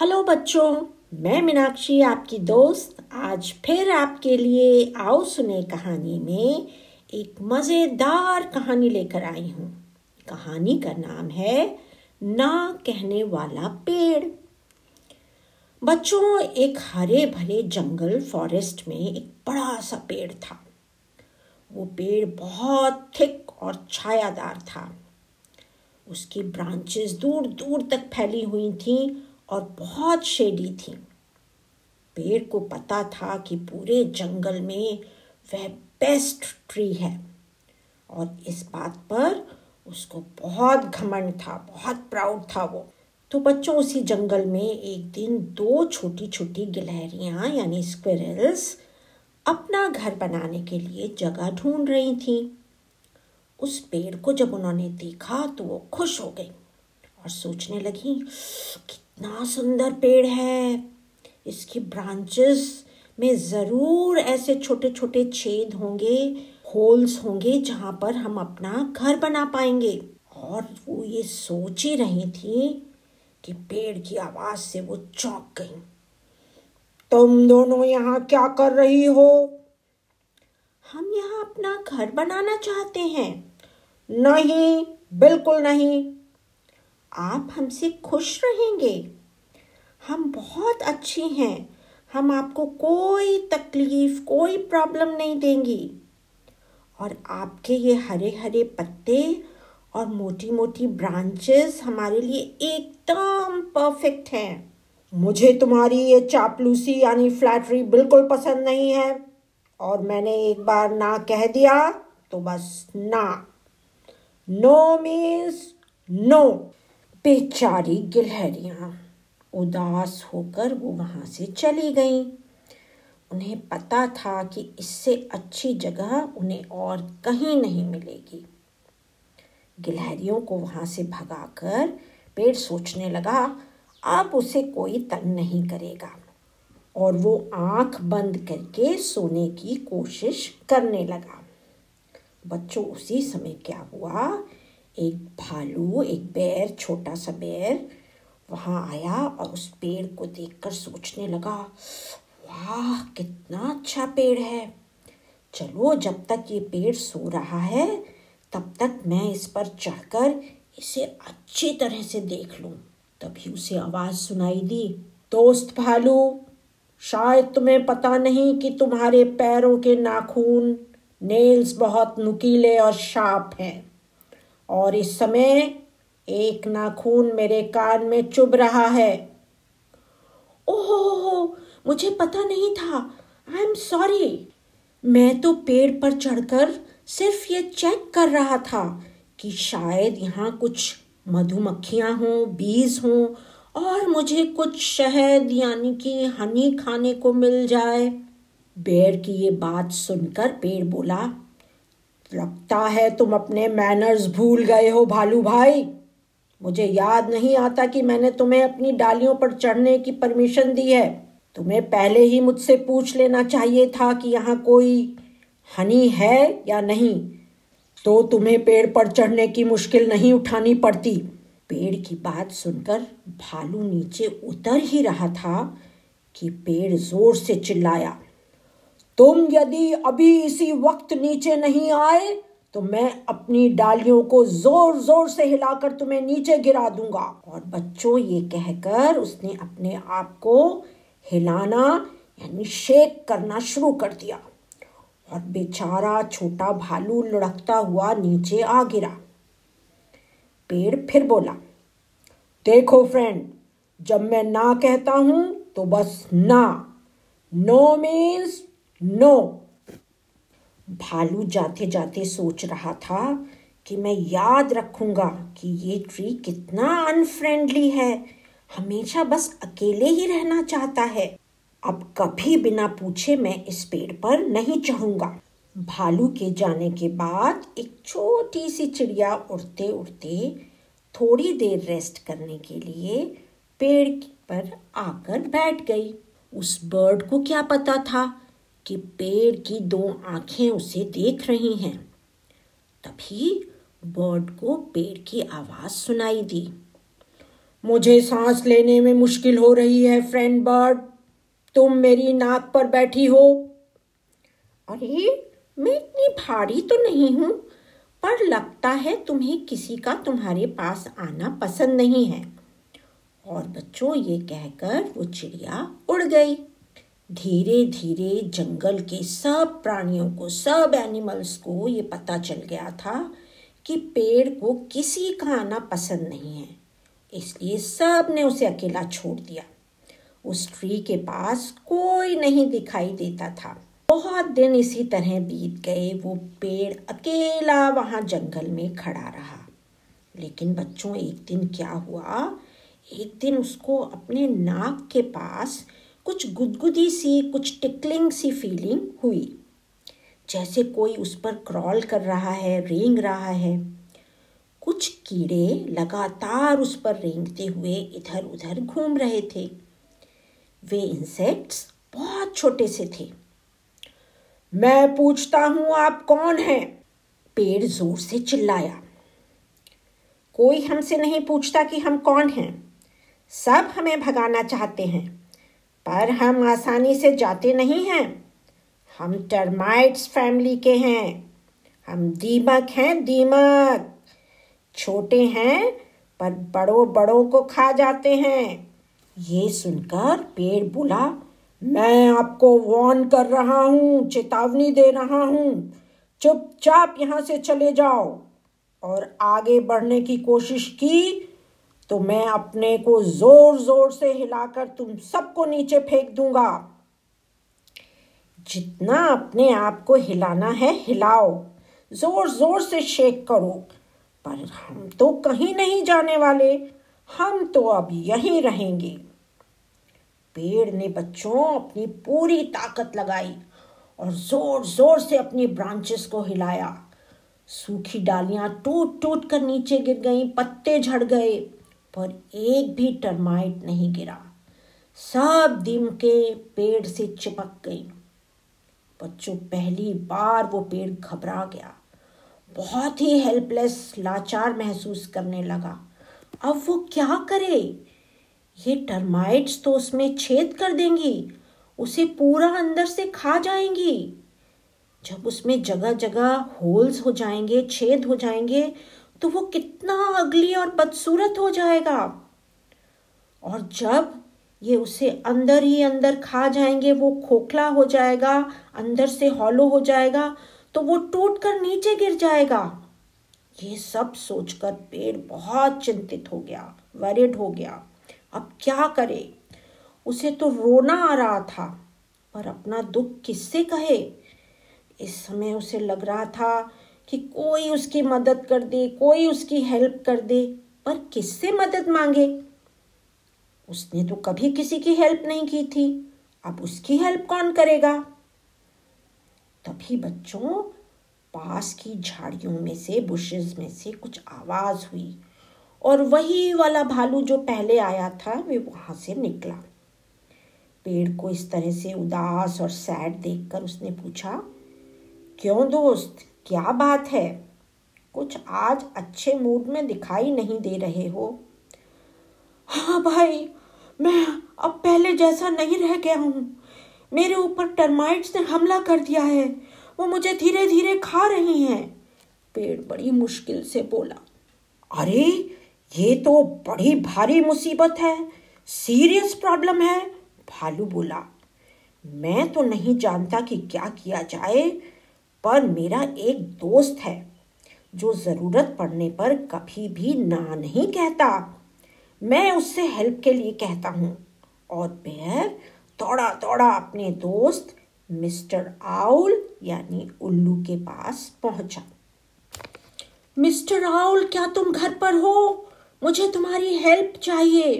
Hello बच्चों, मैं मीनाक्षी, आपकी दोस्त। आज फिर आपके लिए आओ सुने कहानी में एक मज़ेदार कहानी लेकर आई हूँ। कहानी का नाम है ना कहने वाला पेड़। बच्चों, एक हरे भरे जंगल फॉरेस्ट में एक बड़ा सा पेड़ था। वो पेड़ बहुत थिक और छायादार था। उसकी ब्रांचेस दूर दूर तक फैली हुई थीं और बहुत शेडी थी। पेड़ को पता था कि पूरे जंगल में वह बेस्ट ट्री है और इस बात पर उसको बहुत घमंड था, बहुत प्राउड था वो। तो बच्चों, उसी जंगल में एक दिन दो छोटी छोटी गिलहरियाँ, यानी स्क्विरल्स अपना घर बनाने के लिए जगह ढूंढ रही थी। उस पेड़ को जब उन्होंने देखा तो वो खुश हो गई और सोचने लगी कि कितना सुंदर पेड़ है। इसकी ब्रांचेस में ज़रूर ऐसे छोटे छोटे छेद होंगे होल्स होंगे जहाँ पर हम अपना घर बना पाएँगे। और वो ये सोच ही रही थी कि पेड़ की आवाज़ से वो चौंक गई। तुम दोनों यहाँ क्या कर रही हो? हम यहाँ अपना घर बनाना चाहते हैं। नहीं, बिल्कुल नहीं। आप हमसे खुश रहेंगे। हम बहुत अच्छी हैं। हम आपको कोई तकलीफ़, कोई प्रॉब्लम नहीं देंगी। और आपके ये हरे हरे पत्ते और मोटी मोटी ब्रांचेस हमारे लिए एकदम परफेक्ट हैं। मुझे तुम्हारी ये चापलूसी यानी फ्लैटरी बिल्कुल पसंद नहीं है। और मैंने एक बार ना कह दिया तो बस ना। नो मीन्स नो बेचारी गिलहरियाँ उदास होकर वो वहाँ से चली गईं। उन्हें पता था कि इससे अच्छी जगह उन्हें और कहीं नहीं मिलेगी। गिलहरियों को वहाँ से भगाकर पेड़ सोचने लगा, अब उसे कोई तंग नहीं करेगा। और वो आँख बंद करके सोने की कोशिश करने लगा। बच्चों, उसी समय क्या हुआ एक भालू, एक बैर छोटा सा बैर वहाँ आया और उस पेड़ को देखकर सोचने लगा, वाह, कितना अच्छा पेड़ है। चलो, जब तक ये पेड़ सो रहा है, तब तक मैं इस पर चढ़कर इसे अच्छी तरह से देख लूँ। तभी उसे आवाज़ सुनाई दी, दोस्त भालू, शायद तुम्हें पता नहीं कि तुम्हारे पैरों के नाखून नेल्स बहुत नुकीले और शार्प हैं। और इस समय एक नाखून मेरे कान में चुभ रहा है। ओहो मुझे पता नहीं था। I am sorry. मैं तो पेड़ पर चढ़कर सिर्फ़ ये चेक कर रहा था कि शायद यहाँ कुछ मधुमक्खियाँ हों, बीज हों और मुझे कुछ शहद यानी कि हनी खाने को मिल जाए। बेर की ये बात सुनकर पेड़ बोला लगता है, तुम अपने मैनर्स भूल गए हो भालू भाई। मुझे याद नहीं आता कि मैंने तुम्हें अपनी डालियों पर चढ़ने की परमिशन दी है। तुम्हें पहले ही मुझसे पूछ लेना चाहिए था कि यहाँ कोई हनी है या नहीं। तो तुम्हें पेड़ पर चढ़ने की मुश्किल नहीं उठानी पड़ती। पेड़ की बात सुनकर भालू नीचे उतर ही रहा था कि पेड़ ज़ोर से चिल्लाया। तुम यदि अभी इसी वक्त नीचे नहीं आए तो मैं अपनी डालियों को ज़ोर ज़ोर से हिलाकर तुम्हें नीचे गिरा दूँगा। और बच्चों, ये कहकर उसने अपने आप को हिलाना, यानी शेक करना शुरू कर दिया। और बेचारा छोटा भालू लुढ़कता हुआ नीचे आ गिरा। पेड़ फिर बोला, देखो फ्रेंड जब मैं ना कहता हूँ तो बस ना। नो मीन्स नो भालू जाते जाते सोच रहा था कि मैं याद रखूँगा कि ये ट्री कितना अनफ्रेंडली है। हमेशा बस अकेले ही रहना चाहता है। अब कभी बिना पूछे मैं इस पेड़ पर नहीं चढ़ूँगा। भालू के जाने के बाद एक छोटी सी चिड़िया उड़ते उड़ते थोड़ी देर रेस्ट करने के लिए पेड़ पर आकर बैठ गई। उस बर्ड को क्या पता था? कि पेड़ की दो आँखें उसे देख रही हैं। तभी बर्ड को पेड़ की आवाज़ सुनाई दी। मुझे सांस लेने में मुश्किल हो रही है फ्रेंड बर्ड तुम मेरी नाक पर बैठी हो। अरे, मैं इतनी भारी तो नहीं हूँ, पर लगता है तुम्हें किसी का तुम्हारे पास आना पसंद नहीं है। और बच्चों, ये कहकर वो चिड़िया उड़ गई। धीरे धीरे जंगल के सब प्राणियों को, सब एनिमल्स को ये पता चल गया था कि पेड़ को किसी का आना पसंद नहीं है। इसलिए सबने उसे अकेला छोड़ दिया। उस ट्री के पास कोई नहीं दिखाई देता था। बहुत दिन इसी तरह बीत गए, वो पेड़ अकेला वहाँ जंगल में खड़ा रहा। लेकिन बच्चों, एक दिन क्या हुआ? एक दिन उसको अपने नाक के पास कुछ गुदगुदी सी, कुछ टिकलिंग सी फीलिंग हुई। जैसे कोई उस पर क्रॉल कर रहा है, रेंग रहा है। कुछ कीड़े लगातार उस पर रेंगते हुए इधर उधर घूम रहे थे। वे इंसेक्ट्स बहुत छोटे से थे। मैं पूछता हूँ, आप कौन हैं? पेड़ ज़ोर से चिल्लाया। कोई हमसे नहीं पूछता कि हम कौन हैं। सब हमें भगाना चाहते हैं। पर हम आसानी से जाते नहीं हैं। हम टर्माइट्स फैमिली के हैं। हम दीमक हैं, दीमक। छोटे हैं, पर बड़ों बड़ों को खा जाते हैं। ये सुनकर पेड़ बोला, मैं आपको वॉर्न कर रहा हूँ, चेतावनी दे रहा हूँ। चुपचाप यहाँ से चले जाओ। और आगे बढ़ने की कोशिश की तो मैं अपने को ज़ोर ज़ोर से हिलाकर तुम सबको नीचे फेंक दूँगा। जितना अपने आप को हिलाना है, हिलाओ। ज़ोर ज़ोर से शेक करो। पर हम तो कहीं नहीं जाने वाले। हम तो अब यहीं रहेंगे। पेड़ ने बच्चों अपनी पूरी ताकत लगाई और ज़ोर ज़ोर से अपनी ब्रांचेस को हिलाया। सूखी डालियाँ टूट टूट कर नीचे गिर गईं, पत्ते झड़ गए। पर एक भी टर्माइट नहीं गिरा। सब दिम के पेड़ से चिपक गई। बच्चों, पहली बार वो पेड़ घबरा गया। बहुत ही हेल्पलेस लाचार महसूस करने लगा। अब वो क्या करे? ये टर्माइट्स तो उसमें छेद कर देंगी। उसे पूरा अंदर से खा जाएँगी। जब उसमें जगह जगह होल्स हो जाएँगे, छेद हो जाएँगे तो वो कितना अगली और बदसूरत हो जाएगा। और जब ये उसे अंदर ही अंदर खा जाएँगे, वो खोखला हो जाएगा, अंदर से हॉलो हो जाएगा तो वो टूट कर नीचे गिर जाएगा। ये सब सोचकर पेड़ बहुत चिंतित हो गया वरिड हो गया। अब क्या करे? उसे तो रोना आ रहा था, पर अपना दुख किससे कहे? इस समय उसे लग रहा था कि कोई उसकी मदद कर दे, कोई उसकी हेल्प कर दे, पर किससे मदद मांगे? उसने तो कभी किसी की हेल्प नहीं की थी। अब उसकी हेल्प कौन करेगा? तभी बच्चों, पास की झाड़ियों में से बुशेस में से कुछ आवाज़ हुई और वही वाला भालू जो पहले आया था, वे वहाँ से निकला। पेड़ को इस तरह से उदास और सैड देखकर उसने पूछा, क्यों दोस्त? क्या बात है? कुछ आज अच्छे मूड में दिखाई नहीं दे रहे हो। हाँ भाई, मैं अब पहले जैसा नहीं रह गया हूँ। मेरे ऊपर टर्माइट्स ने हमला कर दिया है। वो मुझे धीरे धीरे खा रही हैं। पेड़ बड़ी मुश्किल से बोला, अरे, ये तो बड़ी भारी मुसीबत है। सीरियस प्रॉब्लम है? भालू बोला, मैं तो नहीं जानता कि क्या किया जाए। पर मेरा एक दोस्त है, जो ज़रूरत पड़ने पर कभी भी ना नहीं कहता। मैं उससे हेल्प के लिए कहता हूँ। और बेर दौड़ा दौड़ा अपने दोस्त मिस्टर आउल यानी उल्लू के पास पहुँचा। मिस्टर आउल, क्या तुम घर पर हो? मुझे तुम्हारी हेल्प चाहिए।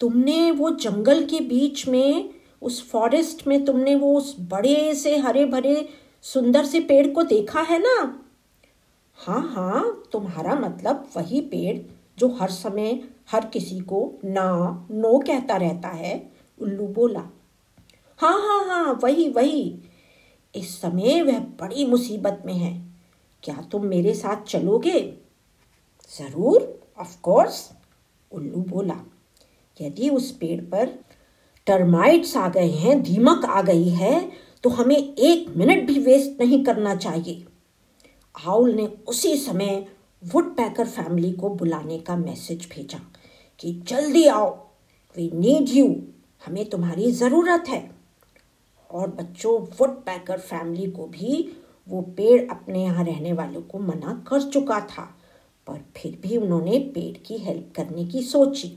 तुमने वो जंगल के बीच में, उस फॉरेस्ट में तुमने वो उस बड़े से हरे भरे सुंदर से पेड़ को देखा है ना? हाँ हाँ तुम्हारा मतलब वही पेड़ जो हर समय हर किसी को ना, नो कहता रहता है, उल्लू बोला। हाँ हाँ हाँ वही वही। इस समय वह बड़ी मुसीबत में है। क्या तुम मेरे साथ चलोगे? ज़रूर ऑफ़ कोर्स उल्लू बोला। यदि उस पेड़ पर टर्माइट्स आ गए हैं, दीमक आ गई है तो हमें एक मिनट भी वेस्ट नहीं करना चाहिए। आउल ने उसी समय वुड पैकर फैमिली को बुलाने का मैसेज भेजा कि जल्दी आओ वी नीड यू हमें तुम्हारी ज़रूरत है। और बच्चों वुड पैकर फैमिली को भी वो पेड़ अपने यहाँ रहने वालों को मना कर चुका था, पर फिर भी उन्होंने पेड़ की हेल्प करने की सोची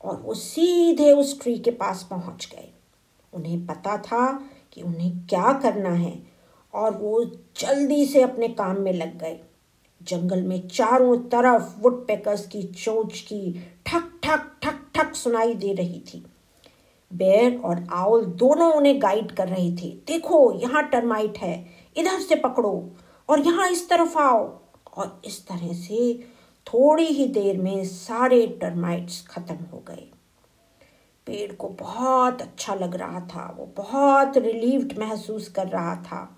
और वो सीधे उस ट्री के पास पहुँच गए। उन्हें पता था कि उन्हें क्या करना है। और वो जल्दी से अपने काम में लग गए। जंगल में चारों तरफ़ वुड पैकर्स की चोंच की ठक ठक ठक ठक सुनाई दे रही थी। बेर और आउल दोनों उन्हें गाइड कर रहे थे। देखो, यहाँ टर्माइट है। इधर से पकड़ो और यहाँ इस तरफ़ आओ। और इस तरह से थोड़ी ही देर में सारे टर्माइट्स खत्म हो गए। पेड़ को बहुत अच्छा लग रहा था, वो बहुत रिलीव्ड महसूस कर रहा था।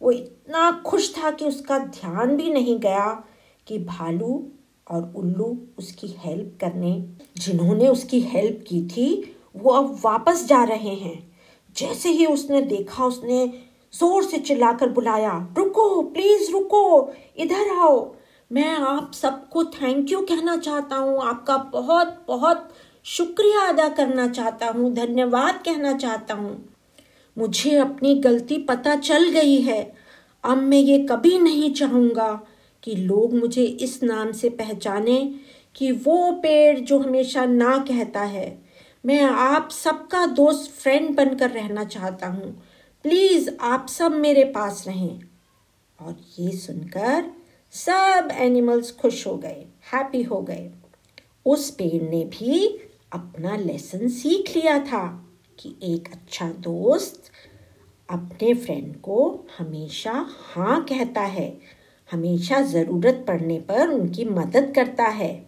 वो इतना खुश था कि उसका ध्यान भी नहीं गया कि भालू और उल्लू उसकी हेल्प करने, जिन्होंने उसकी हेल्प की थी, वो अब वापस जा रहे हैं। जैसे ही उसने देखा, उसने ज़ोर से चिल्लाकर बुलाया, रुको प्लीज़ रुको, इधर आओ। मैं आप सबको थैंक यू कहना चाहता हूँ। आपका बहुत बहुत शुक्रिया अदा करना चाहता हूँ, धन्यवाद कहना चाहता हूँ। मुझे अपनी गलती पता चल गई है। अब मैं ये कभी नहीं चाहूँगा कि लोग मुझे इस नाम से पहचाने कि वो पेड़ जो हमेशा ना कहता है। मैं आप सबका दोस्त फ्रेंड बनकर रहना चाहता हूँ। प्लीज़ आप सब मेरे पास रहें। और ये सुनकर सब एनिमल्स खुश हो गए हैप्पी हो गए। उस पेड़ ने भी अपना लेसन सीख लिया था कि एक अच्छा दोस्त अपने फ्रेंड को हमेशा हाँ कहता है, हमेशा ज़रूरत पड़ने पर उनकी मदद करता है।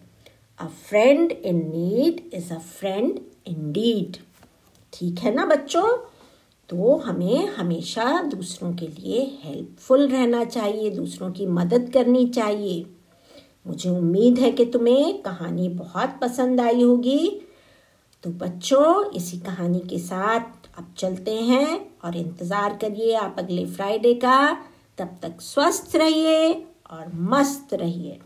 A friend in need is a friend in deed ठीक है ना बच्चों? तो हमें हमेशा दूसरों के लिए हेल्पफुल रहना चाहिए, दूसरों की मदद करनी चाहिए। मुझे उम्मीद है कि तुम्हें कहानी बहुत पसंद आई होगी। तो बच्चों, इसी कहानी के साथ अब चलते हैं और इंतज़ार करिए आप अगले फ्राइडे का। तब तक स्वस्थ रहिए और मस्त रहिए।